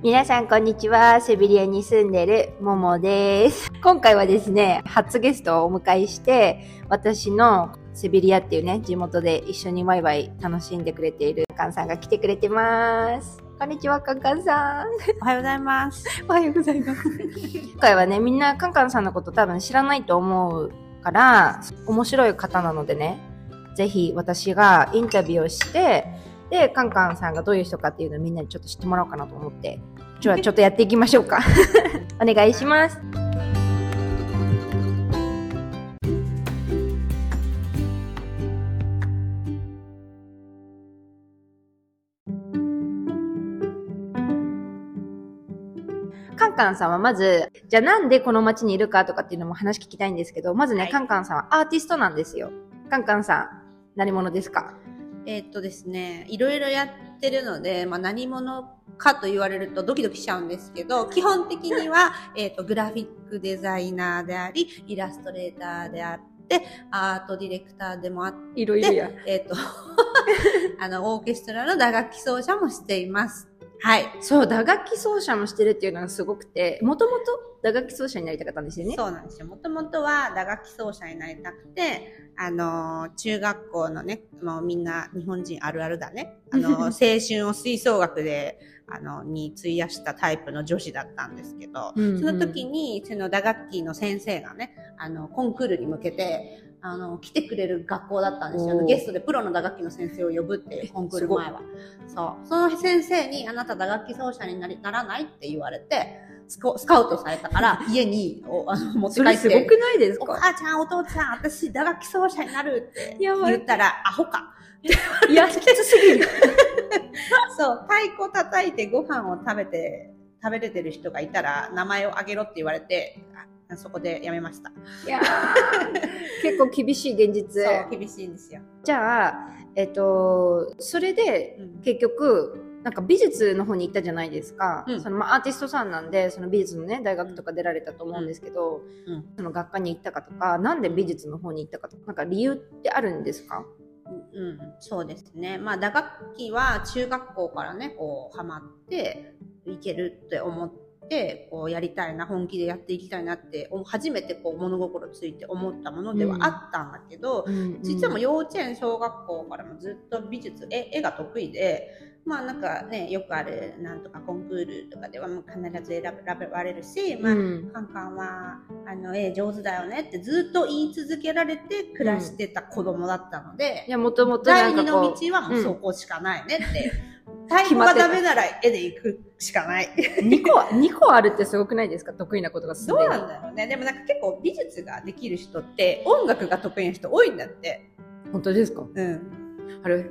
皆さんこんにちは。セビリアに住んでるももです。今回はですね、初ゲストをお迎えして、私のセビリアっていうね、地元で一緒にワイワイ楽しんでくれているカンさんが来てくれてます。こんにちは、カンカンさん。おはようございます。おはようございます。今回はね、みんなカンカンさんのこと多分知らないと思うから、面白い方なのでね、ぜひ私がインタビューをして、で、カンカンさんがどういう人かっていうのをみんなにちょっと知ってもらおうかなと思って、今日はちょっとやっていきましょうか。お願いします。カンカンさんはまず、じゃあなんでこの街にいるかとかっていうのも話聞きたいんですけど、まずね、はいカンカンさんはアーティストなんですよ。カンカンさん、何者ですか？えーっとですね、いろいろやってるので、まあ、何者かと言われるとドキドキしちゃうんですけど、基本的には、えーっと、グラフィックデザイナーであり、イラストレーターであって、アートディレクターでもあって、いろいろや。えーっと、あの、オーケストラの打楽器奏者もしています。はい。そう、打楽器奏者もしてるっていうのがすごくて、もともと打楽器奏者になりたかったんですよね。そうなんですよ。もともとは打楽器奏者になりたくて、あのー、中学校のね、もうみんな日本人あるあるだね。あのー、青春を吹奏楽で、あの、に費やしたタイプの女子だったんですけど、うんうんその時に、その打楽器の先生がね、あの、コンクールに向けて、あの、来てくれる学校だったんですよ。ゲストでプロの打楽器の先生を呼ぶって、コンクール前は。そう。その先生に、あなた打楽器奏者になりならないって言われて、スコスカウトされたから、家におあの持ってそ帰って。れすごくないですおか母ちゃん、お父ちゃん、私、打楽器奏者になるって言ったら、アホか。いや、きつすぎる。そう、太鼓叩いてご飯を食べて、食べれてる人がいたら、名前をあげろって言われて、あそこでやめました。いやー 結構厳しい現実。そう、厳しいんですよ。じゃあ、えっと、それで、うん結局、なんか美術の方に行ったじゃないですか。うんそのまあアーティストさんなんで、その美術のね、大学とか出られたと思うんですけど、うんその学科に行ったかとか、なんで美術の方に行ったかとか、なんか理由ってあるんですか？うん、そうですね。まあ、打楽器は中学校からね、こう、ハマって、いけるって思って、こう、やりたいな、本気でやっていきたいなって、お初めてこう、物心ついて思ったものではあったんだけど、実はもう幼稚園、小学校からもずっと美術、絵絵が得意で、まあなんかね、よくある、なんとかコンクールとかではもう必ず選ばれるし、まあ、うんカンカンは、あの、絵上手だよねってずっと言い続けられて暮らしてた子供だったので、いや、もともとな第二の道はもうそこしかないねって。太鼓がダメなら絵で行くしかない。う、2個は、二個あるってすごくないですか？得意なことがすどうなんだろうね。でもなんか結構美術ができる人って音楽が得意な人多いんだって。本当ですか？うん。あれ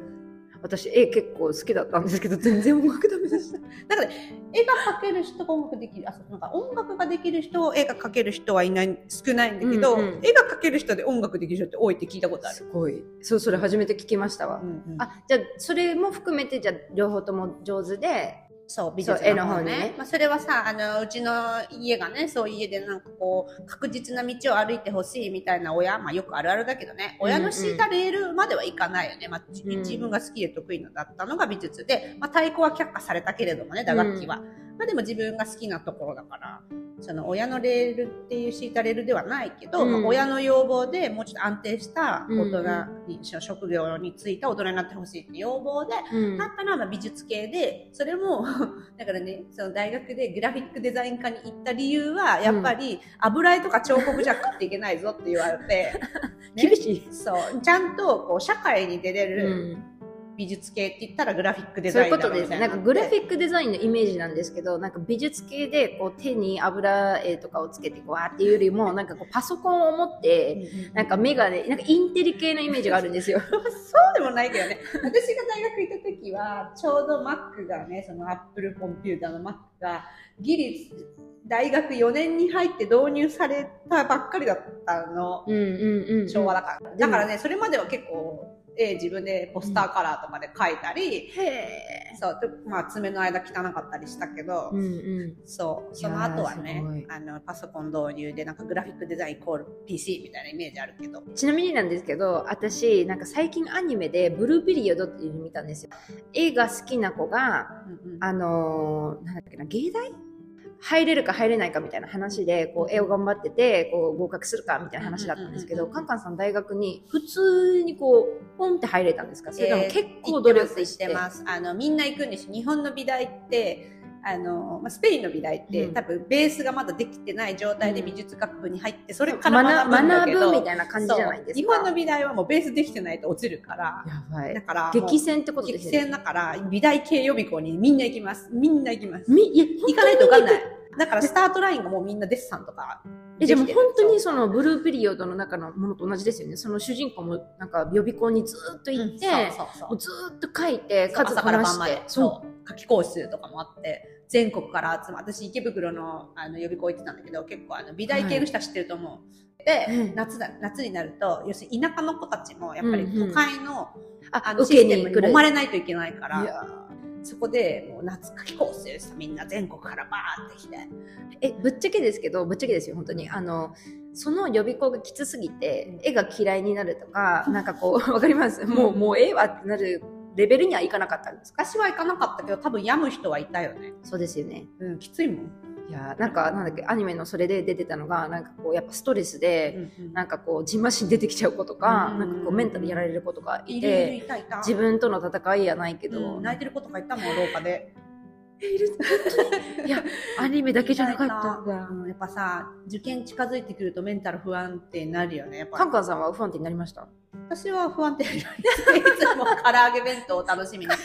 私絵結構好きだったんですけど 全然音楽ダメでした。なんかね、絵が描ける人が音楽できる、あ、そうなんか音楽ができる人、絵が描ける人はいない、少ないんだけど、うんうん絵が描ける人で音楽できる人って多いって聞いたことある。すごい。そうそれ初めて聞きましたわ、うんうんあじゃあそれも含めてじゃあ両方とも上手でそう、美術のの方ね。方ねまあ、それはさ、あの、うちの家がね、そういう家でなんかこう、確実な道を歩いてほしいみたいな親、まあよくあるあるだけどね、親の敷いたレールまではいかないよね。まあ、自分が好きで得意のだったのが美術で、まあ太鼓は却下されたけれどもね、打楽器は。まあでも自分が好きなところだから、その親のレールっていう敷いたレールではないけど、うん。まあ親の要望でもうちょっと安定した大人うんに、職業に就いた大人になってほしいって要望で、うん。だったらまあ美術系で、それも、だからね、その大学でグラフィックデザイン科に行った理由は、やっぱり油絵とか彫刻じゃ食っていけないぞって言われて、ね。厳しい、そう、ちゃんとこう社会に出れうるん、美術系って言ったらグラフィックデそうザインだいうことですろうみたいななんかグラフィックデザインのイメージなんですけどなんか美術系でこう手に油絵とかをつけてこうわーっていうよりもなんかこうパソコンを持ってなんかメガネなんかインテリ系のイメージがあるんですよ そうでもないけどね。私が大学行った時は、ちょうど Mac がね、その Apple コンピューターの Mac が、ギリ、大学4年に入って導入されたばっかりだったの。うんうんうん昭和だから。だからね、それまでは結構、絵自分でポスターカラーとかで描いたり、へえ。そう、でまあ爪の間汚かったりしたけど、うんうん。そう、その後はねあの、パソコン導入でなんかグラフィックデザインイコール PC みたいなイメージあるけど。ちなみになんですけど、私、なんか最近アニメでブルーピリオドっていうの見たんですよ。映画好きな子が、うんうんあのーなんだっけな、芸大入れるか入れないかみたいな話で、こう、絵を頑張ってて、こう、合格するかみたいな話だったんですけど、カンカンさん大学に普通にこう、ポンって入れたんですか？それともえー結構努力行し。っててます。あの、みんな行くんです日本の美大って、あの、まあスペインの美大って、うん多分ベースがまだできてない状態で美術学部に入って、それから学ぶんだ学けど、ぶみたいな感じじゃないですか。日本の美大はもうベースできてないと落ちるから、やばいだ。から、激戦ってことで激すよね。戦だから、美大系予備校にみんな行きます。みんな行きます。み、いや、行かないと分かんないい。。だからスタートラインがもうみんなデッサンとかえ、でも本当にそのブルーピリオドの中のものと同じですよね。その主人公もなんか予備校にずーっと行って、ずーっと書いて、数朝こなして。から晩まで。そう。夏期講習とかもあって全国から集ま私池袋のあの予備校行ってたんだけど結構あの美大系の人は知ってると思う、で、うん夏だ夏になると要するに田舎の子たちもやっぱりうんうん。都会の,、ああ、のシステムに。揉まれないといけないからそこでもう夏夏期講習してみんな全国からバーって来て。え、ぶっちゃけですけど、ぶっちゃけですよ、本当に。あの、その予備校がきつすぎて、絵が嫌いになるとか、なんかこう、わかります？もう、もうええわってなるレベルにはいかなかったんですか？私は行かなかったけど多分病む人はいたよね。そうですよね。うんきついもん、いやーなんか、なんだっけ、アニメのそれで出てたのが、なんかこう、やっぱストレスで、なんかこう、じんましん出てきちゃう子とか、うんなんかこう、メンタルやられる子とかいて、自分との戦いやないけど、うん泣いてる子とかいたもん廊下で。えいるいや、アニメだけじゃなかった。んやっぱさ受験近づいてくるとメンタル不安定になるよねやっぱ。カンカンさんは不安定になりました？私は不安定になりますいつも唐揚げ弁当を楽しみに。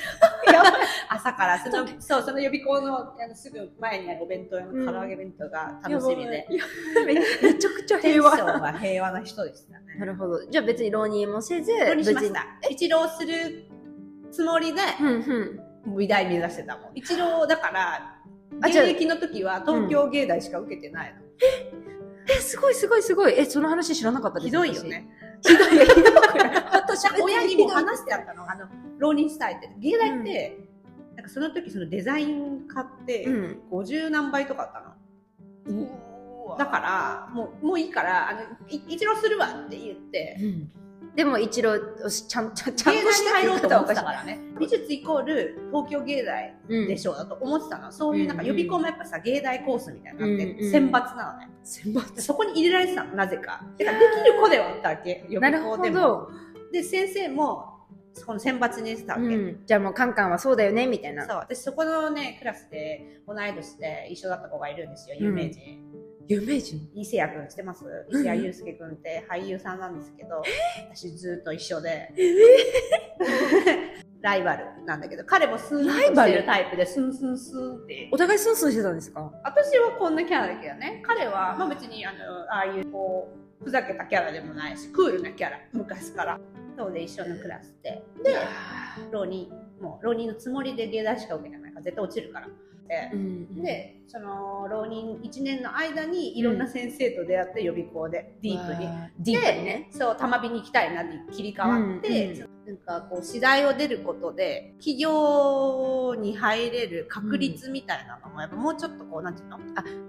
朝からそのそうその予備校のあのすぐ前にあるお弁当用の唐揚げ弁当が楽しみで、めめちゃくちゃテンシ平和。ョンは平和な人でしたね。なるほど。じゃあ別に浪人もせず、浪人しました。一浪するつもりでうんうん。美大目指してたもん。一浪だから現役の時は東京芸大しか受けてないの、え、すごいすごいすごい。え、その話知らなかったですひどいよ。ね。私。ひどい。ひどく。私親にも話してあったの。あの浪人したいって。芸大って、なんかその時そのデザイン買ってうん。50何倍とかあったの、だからもうもういいからあのい一浪するわって言ってうんでも一郎、ちゃん、ちゃん、ちゃんとした入ろうと思ってたら。からね。美術イコール東京芸大うんでしょうだと思ってたの、そういうなんか予備校もやっぱさ芸大コースみたいなのってうんうん選抜なのね、選抜。でそこに入れられてたのなぜか。てかできる子ではあったわけ予備校でも。ど。で先生もそこの選抜にしてたわけ、うん。じゃあもうカンカンはそうだよね、みたいな。そう。私そこのねクラスで同い年で一緒だった子がいるんですよ有名人、有名人？伊勢谷君知ってます？伊勢谷友介君って俳優さんなんですけど、私ずっと一緒で、ライバルなんだけど彼もスーンとライバルしてるタイプでスンスンスンって。お互いスンスンしてたんですか？私はこんなキャラだけどね。彼は、まあ、別にあのああいうこうふざけたキャラでもないしクールなキャラ。昔から。そうで一緒のクラスで。で浪人もう浪人のつもりで芸大しか受けてないから絶対落ちるからでうんでその浪人1年の間にいろんな先生と出会って予備校で、ディープに。ディープにね。でそう玉火に行きたいなって切り替わって、うんうんなんかこう次第を出ることで企業に入れる確率みたいなのもやっぱもうちょっとこうなんていうの、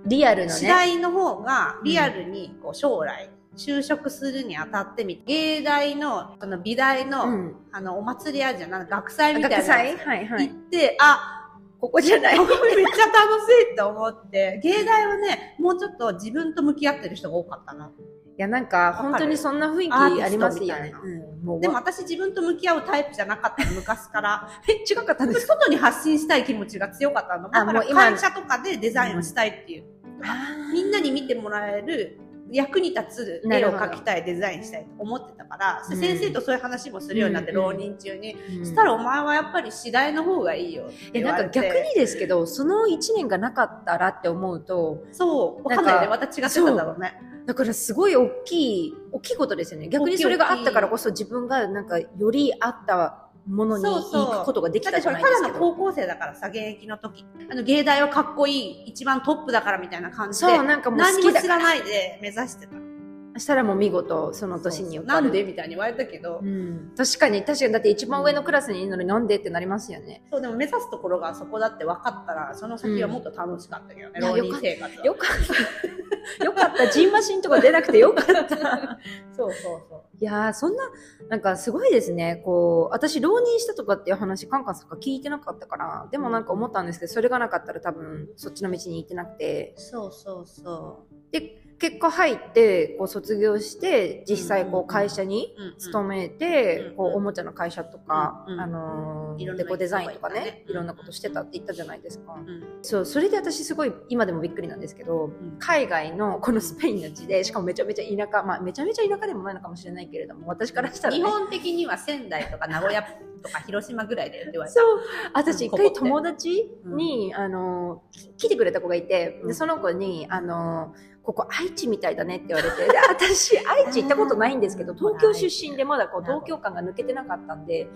リアルのね。次第の方がリアルにこう将来就職するにあたってみ芸大のその美大の,、うん。あのお祭りあるじゃんなんか学祭みたいな学祭？はいはい。行っ。てあここじゃない。ここめっちゃ楽しいと思って。芸大はねもうちょっと自分と向き合ってる人が多かったのいや、なんか、本当にそんな雰囲気ありますよね。でも私自分と向き合うタイプじゃなかったの。昔から。え、違かったんですか外に発信したい気持ちが強かったの。だから会社とかでデザインをしたいっていう、みんなに見てもらえる役に立つ絵を描きたいデザインしたいと思ってたから、うん。先生とそういう話もするようになって、うんうん浪人中に、うん。したらお前はやっぱり次第の方がいいよってなんか逆にですけど、その1年がなかったらって思うと、そう。わかんないよね。また違ってたんだろうね。だからすごい大きい、大きいことですよね。逆にそれがあったからこそ自分がなんかより合ったものに行くことができたてじゃないですか。高校生だからさ現役の時あの芸大はかっこいい一番トップだからみたいな感じでそう、なんかもう好何も知ら。ないで目指してたしたらもう見事その年に受かるなんでみたいに言われたけど、うん、確かに確かに。だって一番上のクラスにいるのになんでってなりますよね。そうでも目指すところがそこだって分かったらその先はもっと楽しかったけどね、うん。浪人生活は。よかった。よかった。ジンマシンとか出なくてよかった。そうそうそう。いやーそんななんかすごいですね。こう私浪人したとかっていう話カンカンさんが聞いてなかったからでもなんか思ったんですけどそれがなかったら多分そっちの道に行ってなくて。そうそうそで結果入ってこう卒業して実際こう会社に勤めて、うんこうおもちゃの会社とか、あのーいろんなデコデザインとかねいろんなことしてたって言ったじゃないですか、うんそうそれで私すごい今でもびっくりなんですけどうん。海外のこのスペインの地でしかもめちゃめちゃ田舎まあめちゃめちゃ田舎でもないのかもしれないけれども私からしたら、ね、日本的には仙台とか名古屋とか広島ぐらいだよって言われた。そう。私一回友達に、あの来てくれた子がいてうん。でその子にあのここ愛知みたいだねって言われて。で 私愛知行ったことないんですけど東京出身でまだこう東京感が抜けてなかったんで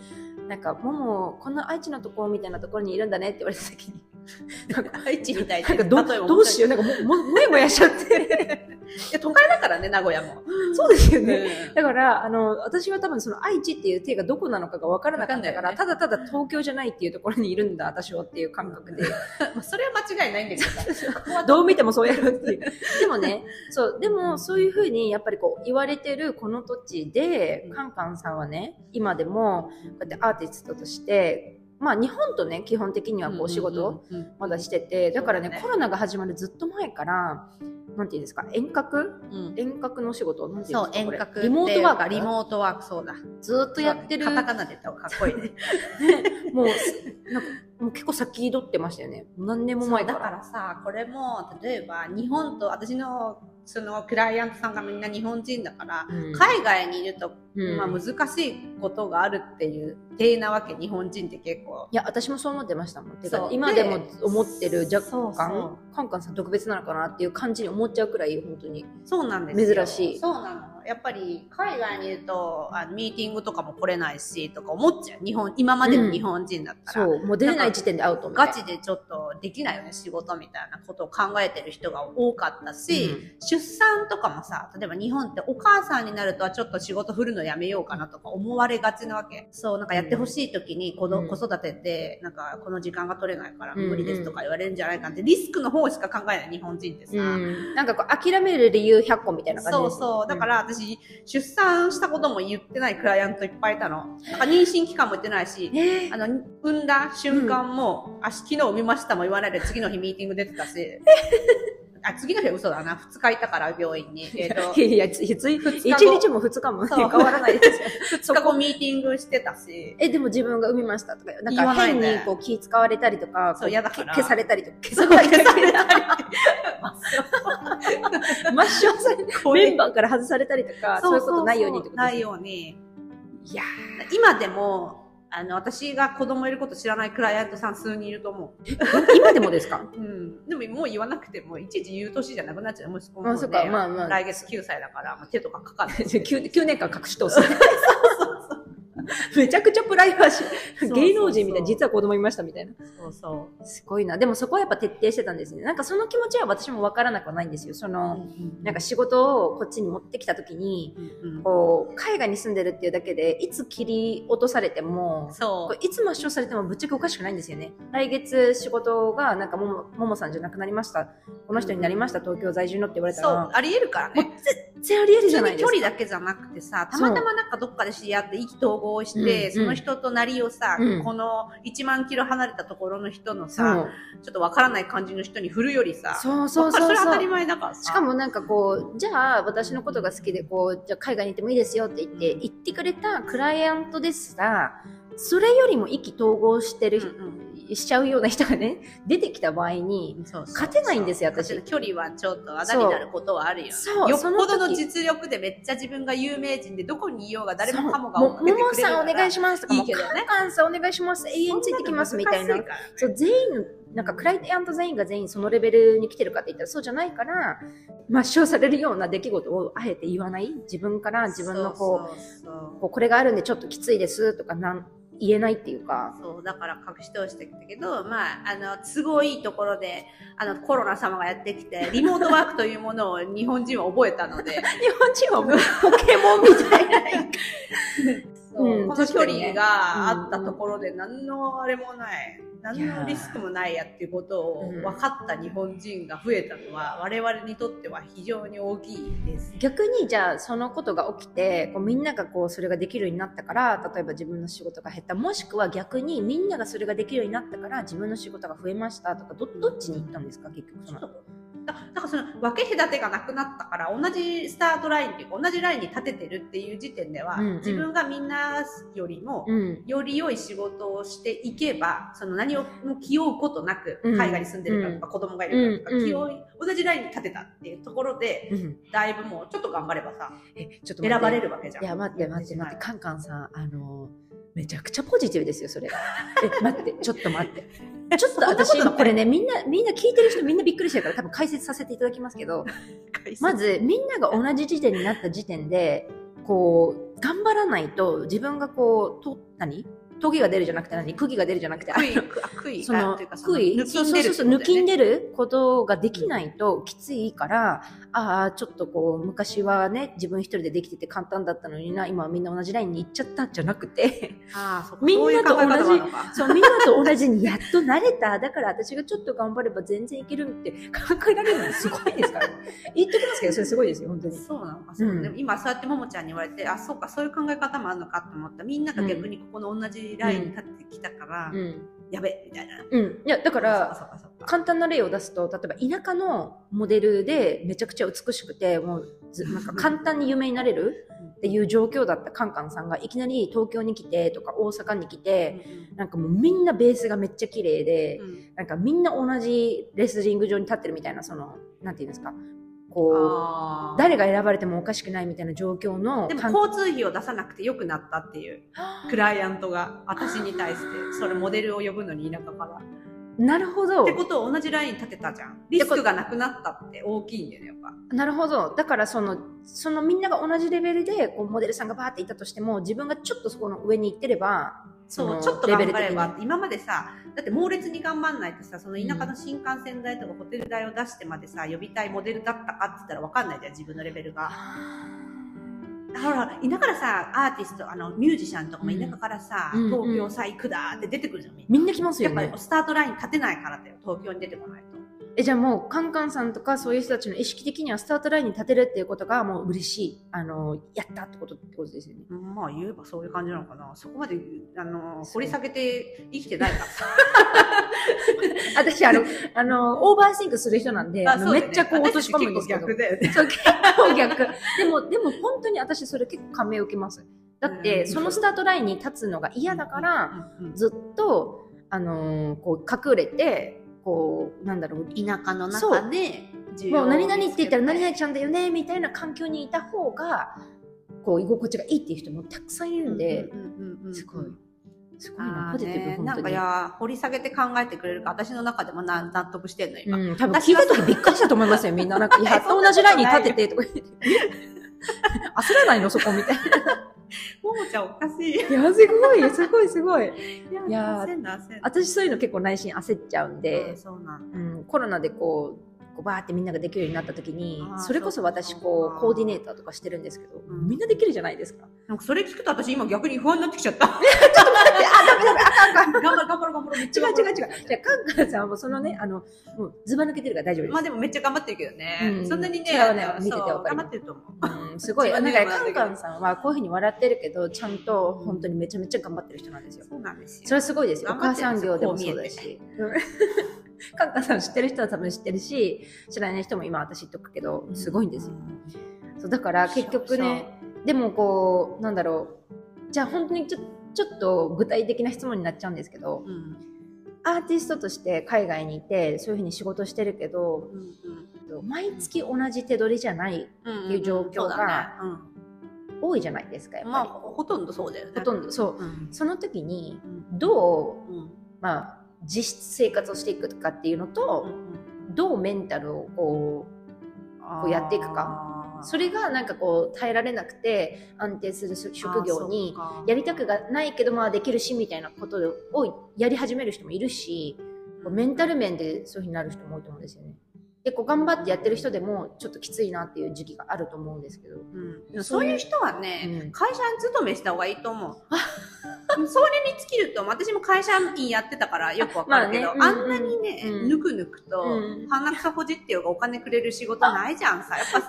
なんかももこの愛知のところみたいなところにいるんだねって言われた時に なんか愛知みたいなんかどどうしようなんかもももやもやしちゃって。いや都会だからね名古屋も、そうですようん。ね、だからあの私は多分その愛知っていう手がどこなのかが分からなかったから、わかんないただただ東京じゃないっていうところにいるんだ私はっていう感覚で。まあそれは間違いないんだけど。どう見てもそうやるっていう。でもね、そう、でもそういうふうにやっぱりこう言われてるこの土地で、カンカンさんはね、今でもこうやってアーティストとして、まあ日本とね、基本的にはこう仕事まだしてて、だからね、コロナが始まるずっと前から、なんていうんですか、遠隔？うん。遠隔の仕事？なんていうんそうですか遠隔リモートワーク？リモートワークそうだ。ずっとやってる。カタカナで言った方がかっこいいね。もう、なんか、もう結構先取ってましたよね。何年も前か。だかららさこれも例えば日本と私のそのクライアントさんがみんな日本人だから、うん海外にいると、うんまあ、難しいことがあるっていう体なわけ日本人って結構いや、私もそう思ってましたもん。てか今でも思ってる若そう干そう、カンカンさん特別なのかなっていう感じに思っちゃうくらい、本当に。そうなんですよ珍しいそうなのやっぱり海外にいるとあのミーティングとかも来れないしとか思っちゃう。日本今までの日本人だったら、そう、もう出れない時点でアウト。ガチでちょっとできないよね仕事みたいなことを考えてる人が多かったし、出産とかもさ例えば日本ってお母さんになるとはちょっと仕事振るのやめようかなとか思われがちなわけ。そうなんかやってほしい時に子,、うん。子育てってなんかこの時間が取れないからうん無理ですとか言われるんじゃないかってリスクの方しか考えない日本人ってさ、うん。なんかこう、諦める理由100個みたいな感じそうそう。だから私、出産したことも言ってないクライアントいっぱいいたの。なんか妊娠期間も言ってないし、えー。あの、産んだ瞬間も、あ、昨日産みましたも言わないで次の日ミーティング出てたし、あ、次の日は嘘だな。2日いたから病院に。えっ、と、いや、ついつい、二1日も2日も。変わらないです。よ。2日後ミーティングしてたし、え、でも自分が産みましたとか、なんか変にこう気使われたりとか、そうこ嫌だから。消されたりとか、消されたり消されたり抹消され、メンバーから外されたりとか、そういうことないようにってことないですよ。ように。いや今でも、あの、私が子供いること知らないクライアントさん数人いると思う。ー今でもですか？うん、でももう言わなくても、いちいち言う年じゃなくなっちゃう。息子も、ねあそっかまあまあ来月9歳だから、まあ、手とかかかんない。9, 9年間隠し通す。めちゃくちゃプライバシー。芸能人みたいな、実は子供いましたみたいな。そうそう。すごいな。でもそこはやっぱ徹底してたんですね。なんかその気持ちは私もわからなくはないんですよ。その、なんか仕事をこっちに持ってきた時に、こう、海外に住んでるっていうだけで、いつ切り落とされても、そういつ抹消されてもぶっちゃけおかしくないんですよね。来月仕事がなんかももももさんじゃなくなりました。この人になりました。東京在住のって言われたそうら、、ありえるからもうね。全然ありえるじゃないですか。距離だけじゃなくてさ、たまたまなんかどっかで知り合って意気投合して、うんその人となりをさ、うんこの1万キロ離れたところの人のそさ、うちょっとわからない感じの人に振るよりさ、そうそうそうそれ当たり前だからさ。しかもなんかこう、じゃあ私のことが好きでこう、じゃあ海外に行ってもいいですよって言って、言ってくれたクライアントですら、それよりも意気投合してる、うんしちゃうような人がね、出てきた場合に、勝てないんですよ私。勝てない距離はちょっとあだになることはあるよ。そうよっぽどの実力でめっちゃ自分が有名人でどこにいようが誰もかもがそうももも追っかけてくれるさんお願いしますとか、いいけどね。もうカンさんお願いします、永遠ついてきますみたいな。そう、全員、なんかクライアント全員が全員そのレベルに来てるかって言ったらそうじゃないから、抹消されるよ。うな出来事をあえて言わない自分から自分のこうこれがあるんでちょっときついですとかなん言えないっていうか。そう、だから隠し通してきたけど、まあ、あの、都合いいところで、あの、コロナ様がやってきて、リモートワークというものを日本人は覚えたので、日本人はポケモンみたいな。そう。うんこの距離があったところで何のあれもない、何のリスクもないやっていうことをうん分かった日本人が増えたのは、我々にとっては非常に大きいです。逆にじゃあそのことが起きてこうみんながこうそれができるようになったから例えば自分の仕事が減った。もしくは逆にみんながそれができるようになったから自分の仕事が増えましたとかどどっちに行ったんですか結局そのだだからその分け隔てがなくなったから同じスタートラインっていうか同じラインに立ててるっていう時点では、うんうん。自分がみんなよりも、うん。より良い仕事をしていけばその何をも気負うことなく、うん。海外に住んでるからとか、子供がいるからとか、うん気負い同じラインに立てたっていうところで、うん。だいぶもうちょっと頑張ればさえちょっと選ばれるわけじゃん。いや待って待って待ってはいカンカンさんあのめちゃくちゃポジティブですよそれ。え待ってちょっと待ってちょっと私これねみんなみんな聞いてる人みんなびっくりしてるから多分解説させていただきますけど。まずみんなが同じ時点になった時点でこう頑張らないと自分がこうと何？時が出るじゃなくて何？釘が出るじゃなくてあの悔い悔いそのそうそうそう抜きんるでることができないときついからああちょっとこう昔はね自分一人でできてて簡単だったのにな今はみんな同じラインに行っちゃったんじゃなくて。みんなと同じそうみんなと同じにやっと慣れた。だから私がちょっと頑張れば全然いけるって 考えられるのすごいですから言っときますけどそれすごいですよ本当に。そうなのか、そううん。でも今そうやってももちゃんに言われてあそうかそういう考え方もあるのかと思った。みんなが逆にここの同じラインに立ってきたから、うん。やべみたいな。うん、いやだから簡単な例を出すと例えば田舎のモデルでめちゃくちゃ美しくてもうず なんか簡単に有名になれるっていう状況だったカンカンさんがいきなり東京に来てとか大阪に来てなんかもうみんなベースがめっちゃ綺麗で、うんうん。なんかみんな同じレスリング場に立ってるみたいなそのなんていうんですかこう誰が選ばれてもおかしくないみたいな状況のでも交通費を出さなくてよくなったっていうクライアントが私に対してそれモデルを呼ぶのに田舎から。なるほどってことを同じラインに立てたじゃん。リスクがなくなったって大きいんだよね、やっぱ。なるほどだからそのそのみんなが同じレベルでこうモデルさんがバーっていたとしても自分がちょっとそこの上に行ってればそう、のちょっと頑張れば的。今までさ、だって猛烈に頑張んないとさ、その田舎の新幹線代とかホテル代を出してまでさ、呼びたいモデルだったかって言ったら分かんないじゃん、自分のレベルが。ほら、田舎からさ、アーティスト、あの、ミュージシャンとかも田舎からさ、うん東京さ、行くだって出てくるじゃん、みんな。来ますよねやっぱりスタートライン立てないからだよ、東京に出てこないと。えじゃあもうカンカンさんとかそういう人たちの意識的にはスタートラインに立てるっていうことがもう嬉しい。あのやったってことってことですよね。うんまあ言えばそういう感じなのかな。そこまで、あの、掘り下げて生きてないからさ。私あのあの over think する人なんであのね。めっちゃこう落とし込むんですけど。結構逆だよね。そう結構逆。でもでも本当に私それ結構感銘を受けます。だってうん。そのスタートラインに立つのが嫌だからずっとあのーこう隠れてこうなんだろう田舎の中でもう何々って言ったら何々ちゃんだよねみたいな環境にいた方がこう居心地がいいっていう人もたくさんいるんで、すごいすごいなポジティブねなんかいや掘り下げて考えてくれるか私の中でもな納得してんの今、うん、多分聞いた時びっくりしたと思いますよみんな。なんかやっと同じラインに立ててとか言って。焦らないのそこみたいな ももちゃんおかしい。いやすごいすごいすごい。いや私そういうの結構内心焦っちゃうんで。うん、コロナでこうこうバーってみんなができるようになった時にそれこそ私こか。うコーディネーターとかしてるんですけど、うん。みんなできるじゃないですか。なんかそれ聞くと私今逆に不安になってきちゃった。あダメダメ。あかんあかん頑張る頑張る頑張る。めっちゃ違う頑張る違う違う。じゃあカンカンさんはそのねあのもうずば抜けてるから大丈夫です。まあでもめっちゃ頑張ってるけどね、うん。そんなにね違うね。見ててそうわかります頑張ってると思う。うん、すごい。なんかカンカンさんはこういうふうに笑ってるけどちゃんと本当にめちゃめちゃ頑張ってる人なんですよ。そうなんですよ。それはすごいですよ。お母さん業でもそうだし。うんカンカンさん知ってる人は多分知ってるし知らない人も今私言っとくけどすごいんですよ。そうだから結局ねでもこうなんだろう。じゃあ本当にちょちょっと具体的な質問になっちゃうんですけどうん。うんアーティストとして海外にいてそういうふうに仕事してるけどうん毎月同じ手取りじゃないうんっていう状況が多いじゃないですかやうんまあっぱり、ほとんどそうだよね。ほとんどそう。うん。その時にうん。どう、うん。まあ、実質生活をしていくかっていうのと、どうメンタルをこうこうやっていくか。それがなんかこう耐えられなくて安定する職業にやりたくがないけどまあできるしみたいなことをやり始める人もいるし、メンタル面でそういうふうになる人も多いと思うんですよね。結構頑張ってやってる人でもちょっときついなっていう時期があると思うんですけど、うん、そういう人はね、うん、会社に勤めした方がいいと思う。それに尽きると私も会社員やってたからよくわかるけど、あねうん、あんなにね、うん、ぬくぬくと、鼻くそほじってようがお金くれる仕事ないじゃんさ。やっぱさ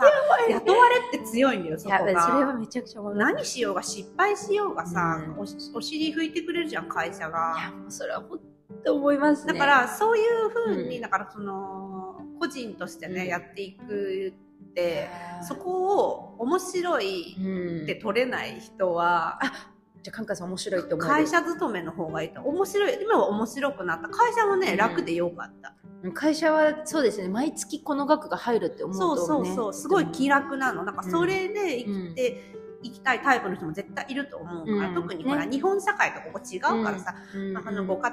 雇われって強いんだよそこが。それはめちゃくちゃ何しようが失敗しようがさ、おお尻拭いてくれるじゃん会社が。いやもうそれは本当思います、ね、だからそういうふうに、だからその個人としてね、やっていくってそこを面白いって取れない人は、あじゃあカンカンさん面白いって思う。会社勤めの方がいいと。面白い。今は面白くなった。会社もね、楽でよかった。会社はそうですね。毎月この額が入るって思うと、ね、そうそうそう。すごい気楽なの。なんかそれで生きて、行きたいタイプの人も絶対いると思うから、うん、特にほら、ね、日本社会とここ違うからさ、うん、あのご家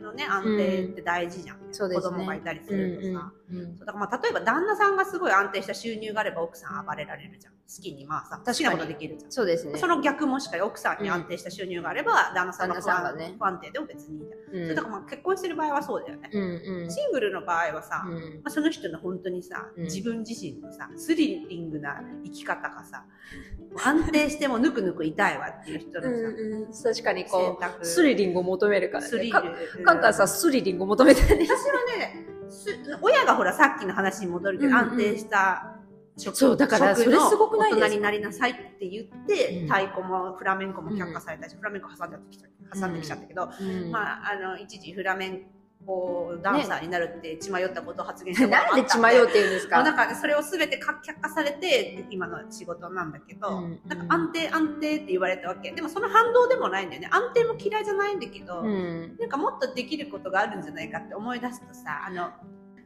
庭のね安定って大事じゃん、うん、子供がいたりするとさ、そうだからまあ例えば旦那さんがすごい安定した収入があれば奥さん暴れられるじゃん。好きにまあさ好きなことできるじゃん。そうですね。その逆もしかり奥さんに安定した収入があれば、旦那さんが不安,、ね、不安定でも別にいいじゃん、それだからまあ結婚してる場合はそうだよね、うんうん、シングルの場合はさ、まあ、その人の本当にさ、自分自身のさスリリングな生き方がさ安定してもぬくぬくいたいわっていう人のさ、うんうん、確かにこうスリリングを求めるからね。スリル。カンカンさスリリングを求めてる私はね親がほらさっきの話に戻るけど、うんうん、安定した職そうだからそれすごくない大人になりなさいって言って、うん、太鼓もフラメンコも却下されたし、うん、フラメンコ挟んできちゃ挟んできちゃったけど、うん、まああの一時フラメンこうダンサーになるって血迷ったことを発言したこと なんで血迷うって言うんですか？なんか、ね、それを全て却下されて今の仕事なんだけど、うんうん、なんか安定安定って言われたわけ。でもその反動でもないんだよね。安定も嫌いじゃないんだけど、うん、なんかもっとできることがあるんじゃないかって思い出すとさあの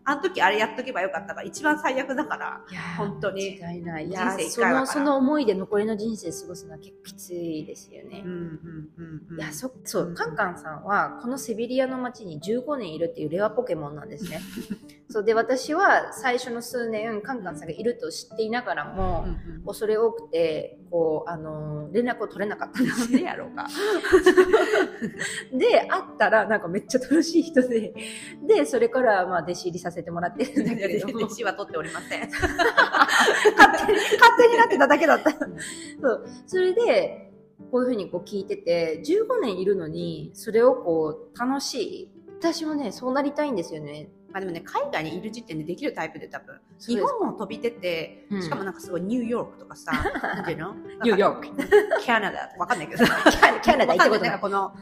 あの時あれやっとけばよかったが一番最悪だから本当に。間違いない。いやそのその思いで残りの人生過ごすのは結構きついですよね、うんうんうんうん、いやそそう、カンカンさんはこのセビリアの街に15年いるっていうレアポケモンなんですねそうで私は最初の数年カンカンさんがいると知っていながらも、うんうん、恐れ多くてこうあの連絡を取れなかったんですね。やろうか。で会ったらなんかめっちゃ楽しい人ででそれからまあ弟子入りさせてもらってるんだけれども。弟子は取っておりません。勝手に勝手になってただけだった。そう。それでこういうふうにこう聞いてて15年いるのにそれをこう楽しい。私もねそうなりたいんですよねまあでもね、海外にいる時点でできるタイプで多分、日本も飛び出て、しかもなんかすごいニューヨークとかさ、なんていうの？ニューヨーク。キャナダわかんないけど。キャナダ行ったことない。なんかこの、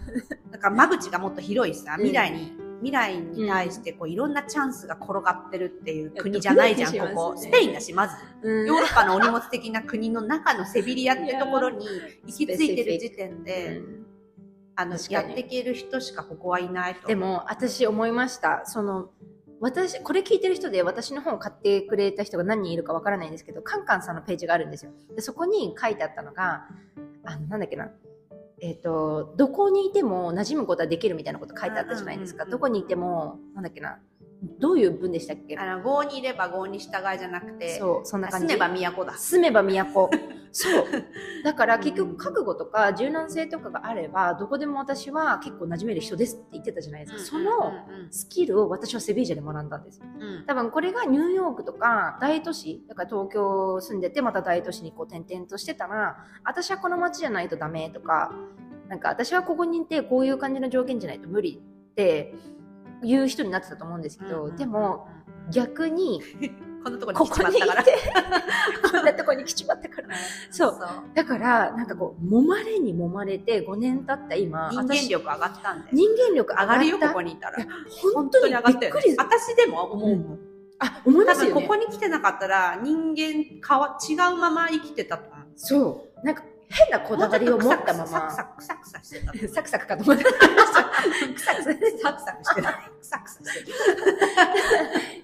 なんか間口がもっと広いさ、未来に、未来に対してこういろんなチャンスが転がってるっていう国じゃないじゃん、ここ。スペインだし、まず。ヨーロッパのお荷物的な国の中のセビリアってところに行き着いてる時点で、あの、やっていける人しかここはいないと。でも、私思いました。その、私、これ聞いてる人で私の本を買ってくれた人が何人いるかわからないんですけど、カンカンさんのページがあるんですよ。でそこに書いてあったのが、あの、なんだっけな。えっ、ー、と、どこにいても馴染むことはできるみたいなこと書いてあったじゃないですか。どこにいても、なんだっけな。どういう文でしたっけ？あの、郷にいれば郷に従いじゃなくて、そう、そんな感じ。住めば都だ。住めば都。そう。だから結局覚悟とか柔軟性とかがあれば、どこでも私は結構馴染める人ですって言ってたじゃないですか。そのスキルを私はセビージャで学んだんです。多分これがニューヨークとか大都市、だから東京住んでてまた大都市にこう転々としてたら、私はこの街じゃないとダメとか、なんか私はここにいてこういう感じの条件じゃないと無理っていう人になってたと思うんですけど、でも逆に こんなとこに来ちまったから。こんなとこに来ちまったから。そう。だから、なんかこう、揉まれに揉まれて5年経った今、人間力上がったんで。人間力上がるよ、ここにいたら。本当に上がったよ、ね。私でも思うもん。あ、思いますよね。ここに来てなかったら、人間変わ、違うまま生きてたと思う。そう。なんか、変なこだわりを持ったまま。サクサク、サクサクしてた。サクサクかと思った。クサクサ、サクサクしてない。クサクサしてる。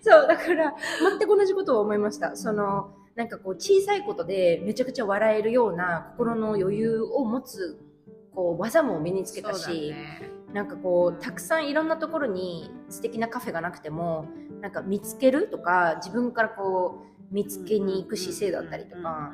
そう、だから、全く同じことを思いました。その、なんかこう、小さいことでめちゃくちゃ笑えるような心の余裕を持つ、こう、技も身につけたし、ね、なんかこう、たくさんいろんなところに素敵なカフェがなくても、なんか見つけるとか、自分からこう、見つけに行く姿勢だったりとか、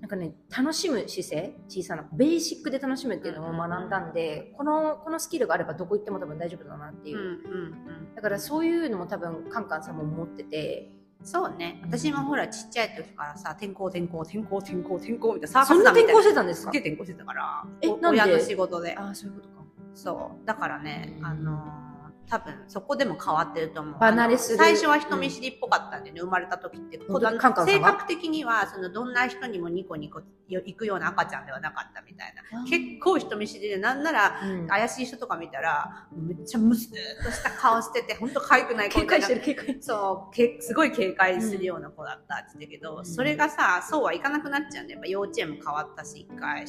なんかね、楽しむ姿勢、小さな、ベーシックで楽しむっていうのを学んだんで、この、このスキルがあればどこ行っても多分大丈夫だなっていう。うんうんうんだからそういうのも多分カンカンさんも持ってて、そうね。私もほら、ちっちゃい時からさ、転校転校転校転校転校みたいな、サーカそんな転校してたんですか？すっげえ転校してたから、えなんで？お親の仕事で。ああ、そういうことか。そう。だからね、うんあのー多分そこでも変わってると思う。離れする最初は人見知りっぽかったんでね、生まれた時って。本当にこうカンカンさんが性格的には、そのどんな人にもニコニコ行くような赤ちゃんではなかったみたいな。結構人見知りで、なんなら、うん怪しい人とか見たら、めっちゃムスッとした顔してて、ほんと可愛くない子警戒してる。る警戒。そうけ、すごい警戒するような子だったって言ってたけど、うんそれがさ、そうはいかなくなっちゃうんで、やっぱ幼稚園も変わったし、一回。え、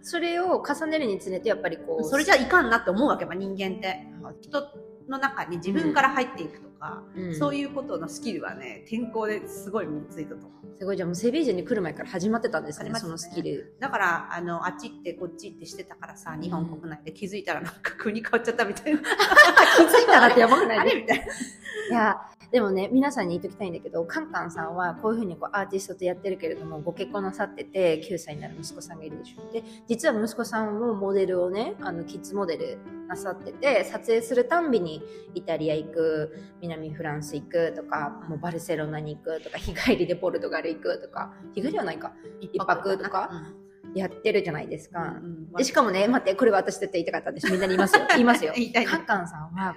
それを重ねるにつれてやっぱりこう、それじゃいかんなって思うわけば人間って。人の中に自分から入っていくとか、うんそういうことのスキルはね、天候ですごい身についたと思う。すごいじゃあもうセビージュに来る前から始まってたんですね、そのスキル。だから、あの、あっち行ってこっち行ってしてたからさ、日本国内で気づいたらなんか国変わっちゃったみたいな。気づいたらってやばくない？あれみたいな。いや、でもね、皆さんに言っときたいんだけど、カンカンさんはこういうふうにこうアーティストとやってるけれども、ご結婚なさってて、9歳になる息子さんがいるでしょ。で、実は息子さんもモデルをね、あの、キッズモデルなさってて、撮影するたんびにイタリア行く、南フランス行くとか、もうバルセロナに行くとか、日帰りでポルトガル行くとか、日帰りはないか、一泊とかやってるじゃないですうんか。うんでしかもね、待って、これは私絶対言いたかったんです。みんなに言いますよ。言いますよ。カンカンさんは、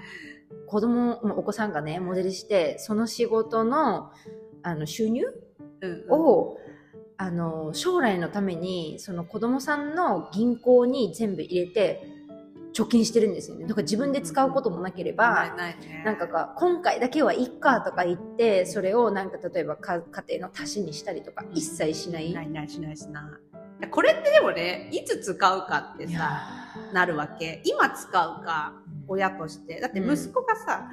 子供、お子さんがね、モデルして、その仕事の、あの、収入を、あの、将来のために、その子供さんの銀行に全部入れて、貯金してるんですよね。だから自分で使うこともなければ、なんかか、今回だけはいっかとか言って、それをなんか例えばか家庭の足しにしたりとか、一切しない。ないないしないしない。これってでもね、いつ使うかってさ、なるわけ。今使うか、親として。だって息子がさ、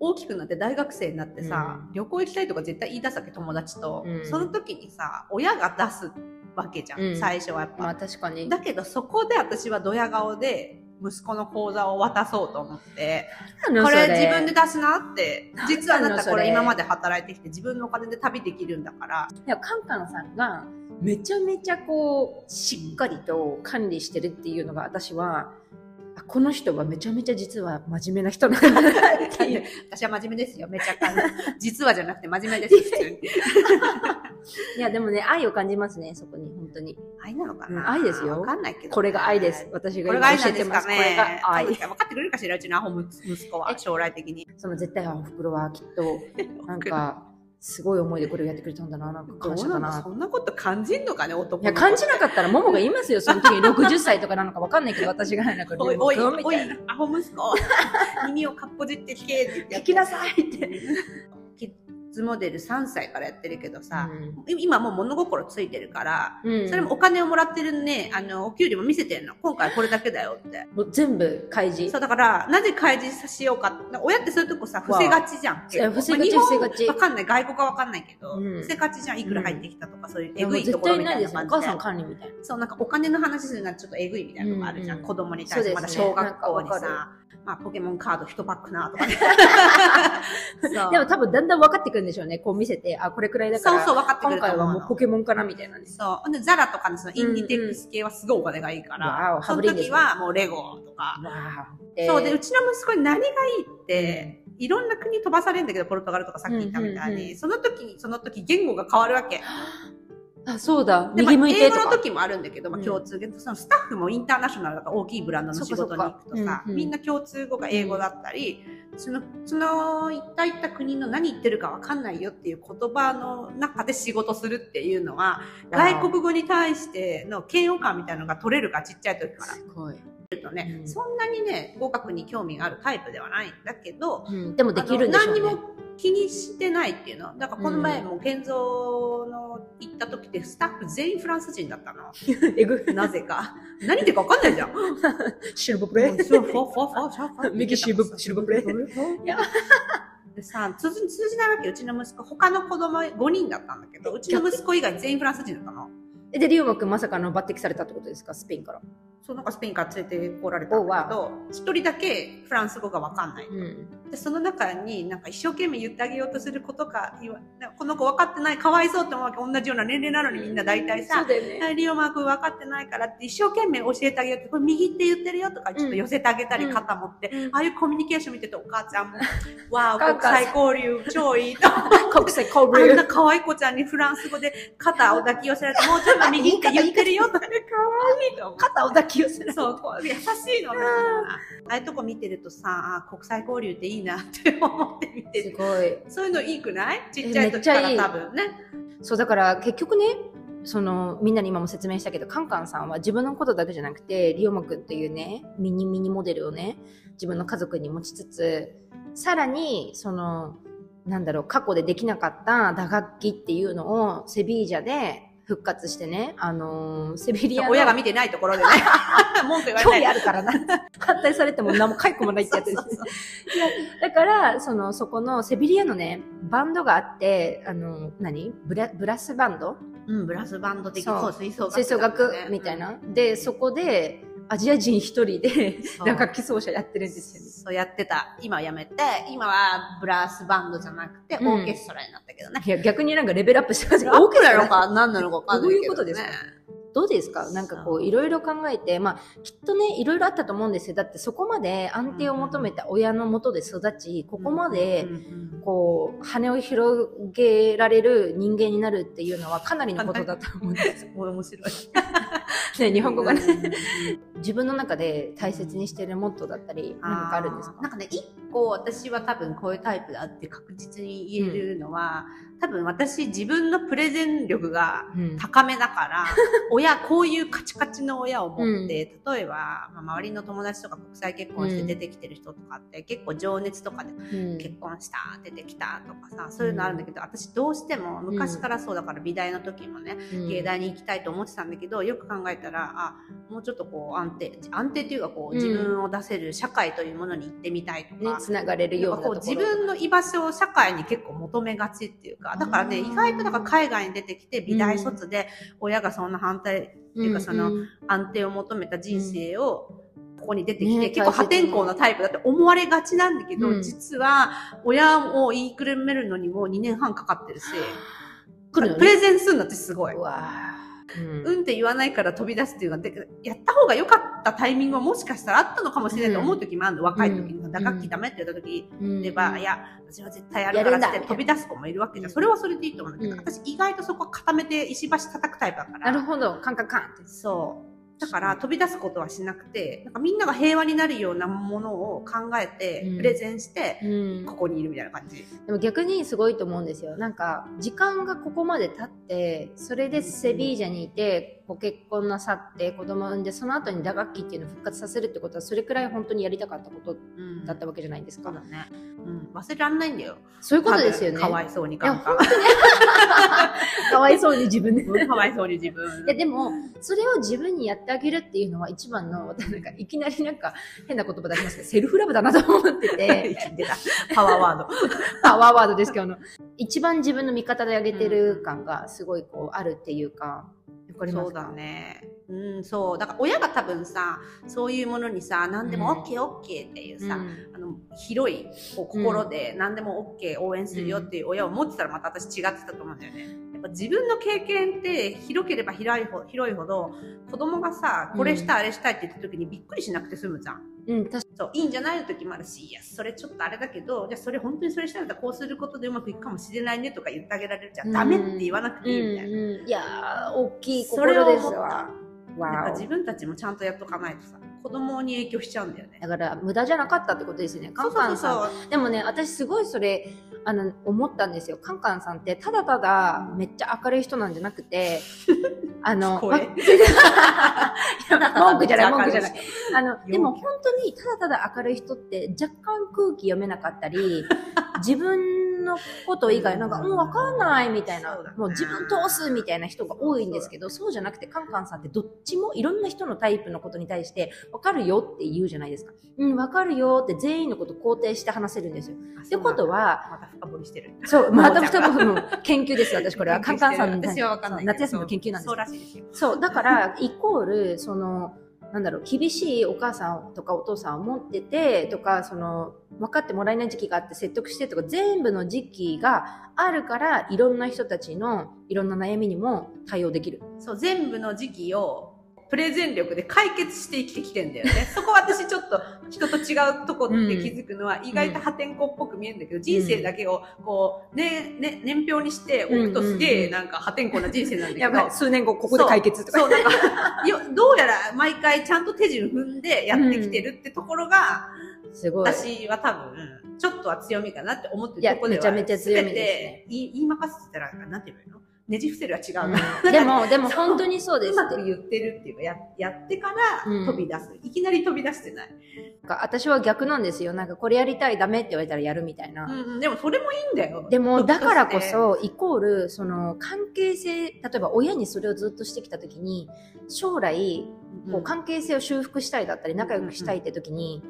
大きくなって大学生になってさ、うん旅行行きたいとか絶対言い出すわけ、友達と。うんその時にさ、親が出すわけじゃん、うん最初はやっぱ。まあ確かに。だけどそこで私はドヤ顔で、息子の口座を渡そうと思って、これ自分で出すなって、実はあなたこれ今まで働いてきて自分のお金で旅できるんだから、いやカンカンさんがめちゃめちゃこうしっかりと管理してるっていうのが私はあこの人はめちゃめちゃ実は真面目な人なんだなっていう 私は真面目ですよ、めちゃくちゃ。実はじゃなくて真面目です、普通に。いやでもね愛を感じますねそこに本当に愛なのかな、うん愛ですよわかんないけど、これが愛です。私が今教えてますなんですかね？これが愛そうですか分かってくれるかしら、うちのアホ息子は、え将来的に。その絶対あおふくろはきっと なんかすごい思いでこれをやってくれたんだななんかど感謝だな。そんなこと感じんのかね、男いや感じなかったらももが言いますよ。その時に60歳とかなのかわかんないけど私がなんかおい、おい、おいアホ息子。耳をかっぽじって聞けって聞 きなさいって、モデル3歳からやってるけどさ、うん今もう物心ついてるから、うんそれもお金をもらってるね、あの、お給料も見せてんの。今回これだけだよって。もう全部開示そう、だから、なぜ開示さしようか。親ってそういうとこさ、伏せがちじゃん。伏せがち伏せがちわかんない。外国はわかんないけど、うん伏せがちじゃん。いくら入ってきたとか、そういうえぐいところみたい対な感じで。お母さん管理みたいな。そう、なんかお金の話するのはちょっとえぐいみたいなのがあるじゃん。子供に対して、まだ小学校にさ、まあ、ポケモンカード1パックなとかね。そ うでも多分だんだん分かってくるんでしょうね。こう見せて、あ、これくらいだから、そうそう、分かってく今ると思うの回はもうポケモンかなみたいなね。そう。で、ザラとかのそのインディテックス系はすごいお金がいいから、わおその羽振りいいですね時はもうレゴとか。わあ。そうで、うちの息子に何がいいって、いろんな国飛ばされるんだけど、ポルトガルとかさっき言ったみたいに、うんうんうんその時、その時言語が変わるわけ。あ、そうだ。で右向いてとか。まあ英語の時もあるんだけど、まあ、うん共通で、そのスタッフもインターナショナルだから大きいブランドの仕事に行くとさうんうんみんな共通語が英語だったり、その、その、行った行った国の何言ってるかわかんないよっていう言葉の中で仕事するっていうのは、外国語に対しての嫌悪感みたいなのが取れるから、ちっちゃい時から。すごい。とね、うんそんなにね、語学に興味があるタイプではないんだけど、うん、でもできるんでしょうね。何にも気にしてないっていうの。だからこの前も健三の行った時ってスタッフ全員フランス人だったの。えぐ。なぜか。何言ってるか分かんないじゃん。シルブプレイ。そうフォフォフォフォフォ右シルブシルブプレイやでさ通じ通じないわけうちの息子他の子供5人だったんだけどうちの息子以外全員フランス人だったので、リュウマくんまさかの抜擢されたってことですか？スペインから。その子スペインから連れてこられたんだけど、一人だけフランス語がわかんない。うん。で、その中になんか一生懸命言ってあげようとすることか、この子分かってない、かわいそうって思うわけ同じような年齢なのにみんな大体さ、だよね。はいリオマーク分かってないからって一生懸命教えてあげようって、これ右って言ってるよとかちょっと寄せてあげたり、うん肩持って、うんああいうコミュニケーション見ててお母ちゃんも、わあ、国際交流超いいと。国際交あん流な可愛い子ちゃんにフランス語で肩を抱き寄せられて、もうちょっと右って 言ってるよとか、可愛いと思う。肩を抱き寄せる。そう、優しいのね。ああいうとこ見てるとさ、あ国際交流っていいなって思って見てる。すごい。そういうのいいくない？ちっちゃい時から多分ね。そう、だから結局ね、その、みんなに今も説明したけど、カンカンさんは自分のことだけじゃなくて、リオマくんっていうね、ミニミニモデルをね、自分の家族に持ちつつ、さらに、その、なんだろう、過去でできなかった打楽器っていうのをセビージャで復活してね、あのーセビリアの親が見てないところでね。文句言われ興ない。味あるからな。反対されても何も書いてもないってやつです。そうそうそういやだから、その、そこのセビリアのね、バンドがあって、あの、何？ブラブラスバンド？うん、ブラスバンド的そう吹奏楽、吹奏楽みたい。な。で、そこで、アジア人一人でそう打楽器奏者やってるんですよね。そうやってた。今はやめて、今はブラスバンドじゃなくて、オうんーケストラになったけどね。いや、逆になんかレベルアップしてますオーケストラなのか何なのか分かんないけど、ね。どういうことですかどうですか？なんかこう、いろいろ考えて、まあ、きっとね、いろいろあったと思うんですよ。だってそこまで安定を求めた親のもとで育ち、ここまでうん、うんこう、羽を広げられる人間になるっていうのはかなりのことだと思うんです。面白い。ね、日本語がね。うん自分の中で大切にしてるモットーだったり、何かあるんですか？なんかね、一個私は多分こういうタイプだって確実に言えるのは、多分私自分のプレゼン力がうん。高めだから、親、こういうカチカチの親を持って、例えば、まあ、周りの友達とか国際結婚して出てきてる人とかって、結構情熱とかでうん。結婚した、出てきたとかさ、そういうのあるんだけど、私どうしても昔からそうだから美大の時もね、うん。芸大に行きたいと思ってたんだけど、よく考えたら、あ、もうちょっとこう安定、安定っていうかこう、うん。自分を出せる社会というものに行ってみたいとか、ね、つながれるような。こう自分の居場所を社会に結構求めがちっていうか、だからね、うん意外とだから海外に出てきて美大卒で親がそんな反対っていうかそのんん。安定を求めた人生をここに出てきて、ね結構破天荒なタイプだって思われがちなんだけど、うん。実は親を言いくるめるのにも2年半かかってるし、プレゼンするのってすごい。うんうんって言わないから飛び出すっていうのは、でやった方が良かったタイミングはもしかしたらあったのかもしれないと思う時もあるの、若い時に。うん打楽器ダメって言った時うんでば、いや、私は絶対やるからって飛び出す子もいるわけじゃん。うんそれはそれでいいと思うんだけど、うん私意外とそこは固めて石橋叩くタイプだから。なるほど、カンカンカンって。そう。だから飛び出すことはしなくて、なんかみんなが平和になるようなものを考えてうん、プレゼンして、うんここにいるみたいな感じ。でも逆にすごいと思うんですよ。なんか、時間がここまで経って、それでセビージャにいて、ご結婚なさって、子供産んで、その後に打楽器っていうのを復活させるってことは、それくらい本当にやりたかったことうんだったわけじゃないですか。そうだね。うん。忘れらんないんだよ。そういうことですよね。かわいそうにいやガンガン。かわいそうに自分で。かわいそうに自分。いやでも、それを自分にやってあげるっていうのは一番の、なんかいきなりなんか変な言葉出しますけど、セルフラブだなと思ってて、出た。パワーワード。パワーワードですけど、一番自分の味方であげてる感がすごいこうあるっていうか、わかりますかそうだね。うん、そう。だから親が多分さ、そういうものにさ、何でもうん OK、OK っていうさ、うんあの、広いこう心で何でも OK 応援するよっていう親を持ってたらまた私違ってたと思うんだよね。やっぱ自分の経験って広ければ広いほ広いほど、子供がさ、これしたい、あれしたいって言った時にびっくりしなくて済むじゃん。うん、確かそう、いいんじゃないの時もあるし、いや、それちょっとあれだけど、じゃあそれ本当にそれしたらこうすることでうまくいくかもしれないねとか言ってあげられるじゃん。うんダメって言わなくてに。いいみたいな。うんうんいやー、大きい心です思ったわ。なんかわ自分たちもちゃんとやっとかないとさ、子供に影響しちゃうんだよね。だから無駄じゃなかったってことですよね。カンカンさん。でもね、私すごいそれ、あの、思ったんですよ。カンカンさんって、ただただめっちゃ明るい人なんじゃなくて、あの、文句じゃない、文句じゃない。あの、でも本当にただただ明るい人って若干空気読めなかったり、自分のこと以外なんか、うんもうわかんないみたいなもう自分通すみたいな人が多いんですけど、そうじゃなくてカンカンさんってどっちもいろんな人のタイプのことに対して、わかるよって言うじゃないですか。うん、わかるよって全員のこと肯定して話せるんですよ。ってことは、また深掘りしてる。そう、またもうじゃあ二分研究ですよ、私これは。カンカンさんに対して私はわかんない。夏休みの研究なんですよそうらしいですよ。そう、だから、イコール、その、なんだろう、厳しいお母さんとかお父さんを持ってて、とか、その、分かってもらえない時期があって説得してとか、全部の時期があるから、いろんな人たちのいろんな悩みにも対応できる。そう、全部の時期をプレゼン力で解決して生きてきてんだよね。そこ私ちょっと人と違うとこって気づくのは、意外と破天荒っぽく見えるんだけど、人生だけをこう、ね、ね、年表にしておくとすげえなんか破天荒な人生なんだけど。やばい、数年後ここで解決とか。そう、そうなんか、よどうやら毎回ちゃんと手順踏んでやってきてるってところが、すごい。私は多分、ちょっとは強みかなって思ってるところではめちゃめちゃ強みですね全て言い言いまかせてたら、なんて言うの？ねじ伏せるは違うな。うん でも、でも本当にそうですうまく言ってるっていうか、ややってからうん飛び出す。いきなり飛び出してない。なんか私は逆なんですよ。なんかこれやりたいダメって言われたらやるみたいな。うんうん、でもそれもいいんだよ。でも、だからこ。そ、イコール、その、関係性、例えば親にそれをずっとしてきたときに、将来、こう、関係性を修復したいだったり、仲良くしたいって時に、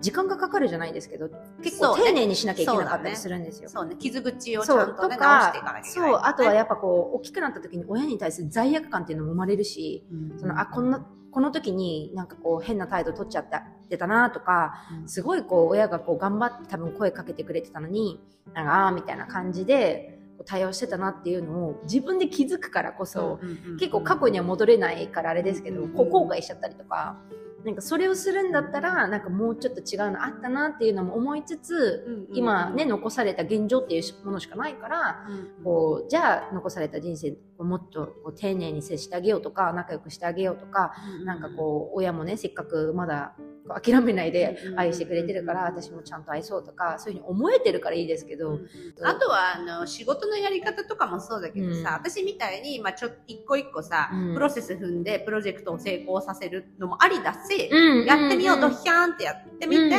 時間がかかるじゃないですけど、結構そうね。丁寧にしなきゃいけなかったりするんですよ。そうね、傷口をちそうゃんとね、と直していかかなきゃいけない、そう、あとはやっぱこう、大きくなった時に親に対する罪悪感っていうのも生まれるし、うん。その、あ、こんな、この時になんかこう変な態度取っちゃったってたなとか、うん。すごいこう親がこう頑張って多分声かけてくれてたのに、なんかあーみたいな感じで対応してたなっていうのを自分で気づくからこそ、結構過去には戻れないからあれですけど、うん。こう後悔しちゃったりとか、なんかそれをするんだったら、なんかもうちょっと違うのあったなっていうのも思いつつ、うんうんうん今ね、残された現状っていうものしかないから、うん。こう、じゃあ残された人生をもっとこう丁寧に接してあげようとか、仲良くしてあげようとか、なんかこう、親もね、せっかくまだ諦めないで愛してくれてるから、私もちゃんと愛そうとか、そういうふうに思えてるからいいですけど、うんあとは、あの、仕事のやり方とかもそうだけどさ、うん。私みたいに、まあちょっと一個一個さ、うん。プロセス踏んで、プロジェクトを成功させるのもありだし、うんやってみよう、んドヒャーンってやってみて、うん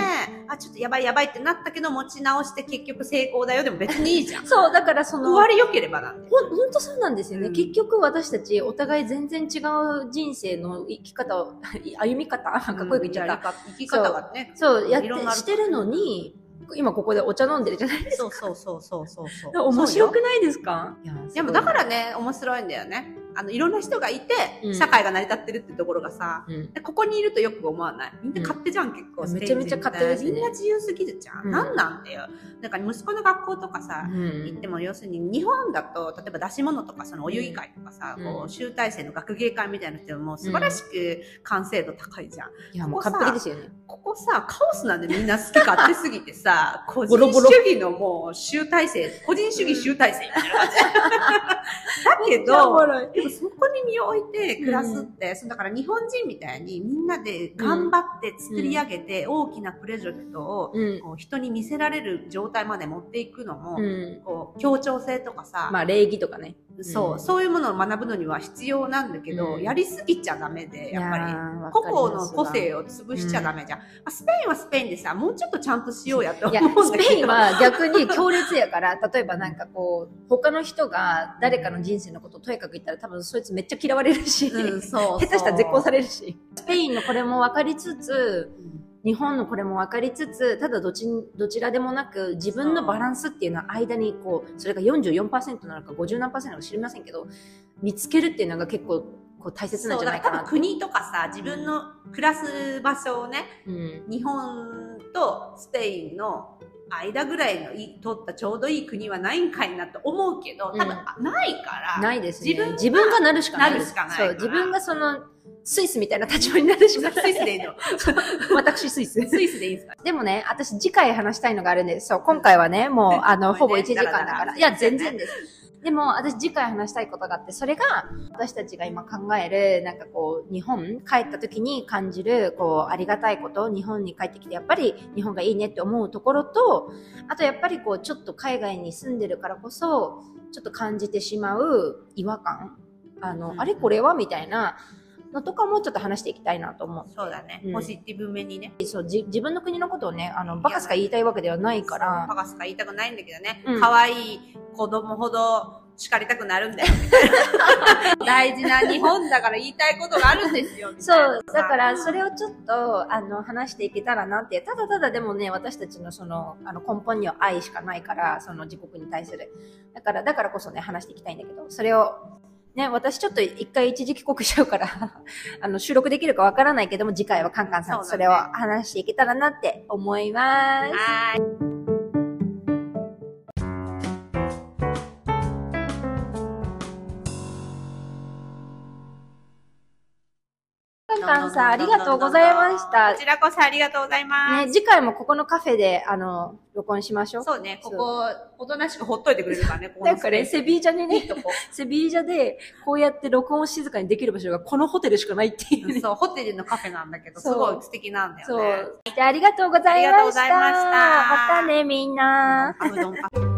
あ、ちょっとやばいやばいってなったけど、持ち直して結局成功だよ。でも別にいいじゃん。そう、だからその、終わり良ければなんで。ほん、ほんとそうなんですよね。うん結局私たちお互い全然違う人生の生き方を、歩み方かこういう言っちゃった。生き方がね。そう、やってしてるのに、今ここでお茶飲んでるじゃないですそうそうそうそうそうそう。か。面白くないですか？いやでもだからね、面白いんだよね。あの、いろんな人がいて、うん。社会が成り立ってるってところがさ、ここにいるとよく思わない？みんな勝手じゃん、結構。めちゃめちゃ勝手ですね。みんな自由すぎるじゃん。うん。なんなんだよ。なんか息子の学校とかさ、行っても要するに日本だと例えば出し物とかそのお遊戯会とかさ、うん。こう集大成の学芸会みたいなのってもう素晴らしく完成度高いじゃん、いや、もうここさ完璧ですよね。ここさカオスなんでみんな好き勝手すぎてさ 個人主義のもう集大成個人主義集大成みたいな感じ。だけどでもそこに身を置いて暮らすって、そうだから日本人みたいにみんなで頑張って作り上げて大きなプロジェクトをうん。こう人に見せられる状態まで持っていくのも、うん。こう協調性とかさ、まあ、礼儀とかね。そう、うんそういうものを学ぶのには必要なんだけど、うんやりすぎちゃダメで、やっぱり。り個々の個性を潰しちゃダメじゃん。まあスペインはスペインでさ、もうちょっとちゃんとしようやっていや思うんだけど。スペインは逆に強烈やから、例えばなんかこう、他の人が誰かの人生のことをとにかく言ったら多分そいつめっちゃ嫌われるし、うん、そう。下手したら絶交されるし。スペインのこれも分かりつつ、日本のこれも分かりつつ、ただどちどちらでもなく、自分のバランスっていうのは間にこう、それが44%なのか50何パーセントなのか知りませんけど、見つけるっていうのが結構こう大切なんじゃないかな。国とかさ、自分の暮らす場所をね、うん。日本とスペインの間ぐらいのい取ったちょうどいい国はないんかいなと思うけど、多分、うんあないから、ないですね。自分が自分がなるしかない。なるしかないそう、自分がその、スイスみたいな立場になるしかない。スイスでいいの。私スイス。スイスでいいんですか？でもね、私次回話したいのがあるんです。そう、今回はね、もう、あの、ほぼ1時間だから。らいや、全然です。でも、私次回話したいことがあって、それが、私たちが今考える、なんかこう、日本帰った時に感じる、こう、ありがたいこと、日本に帰ってきて、やっぱり日本がいいねって思うところと、あとやっぱりこう、ちょっと海外に住んでるからこそ、ちょっと感じてしまう違和感。あの、うんあれこれは？みたいなのとかもちょっと話していきたいなと思う。そうだね、うんポジティブめにね。そうじ自分の国のことをねあのバカすか言いたいわけではないからパガスか言いたくないんだけどねうん。可愛、い子供ほど叱りたくなるんだよ。大事な日本だから言いたいことがあるんですよ。そうだからそれをちょっとあの話していけたらなってただただでもね私たちのそのあの根本には愛しかないからその自国に対するだからだからこそね話していきたいんだけどそれをね、私ちょっと一回一時帰国しちゃうから、あの、収録できるかわからないけども、次回はカンカンさんとそれを話していけたらなって思います。はーい。さん、ありがとうございましたこ。ちらこそありがとうございます。ね、次回もここのカフェで、あの、録音しましょう。そうね、ここ、おとなしくほっといてくれるからね、ここのなんかね、セビージャでね。セビージャで、こうやって録音静かにできる場所がこのホテルしかないっていうね。そう、ホテルのカフェなんだけど、すそうごい素敵なんだそよね。う。じゃあありがとうございました。ありがとうございましたまたね、みんな。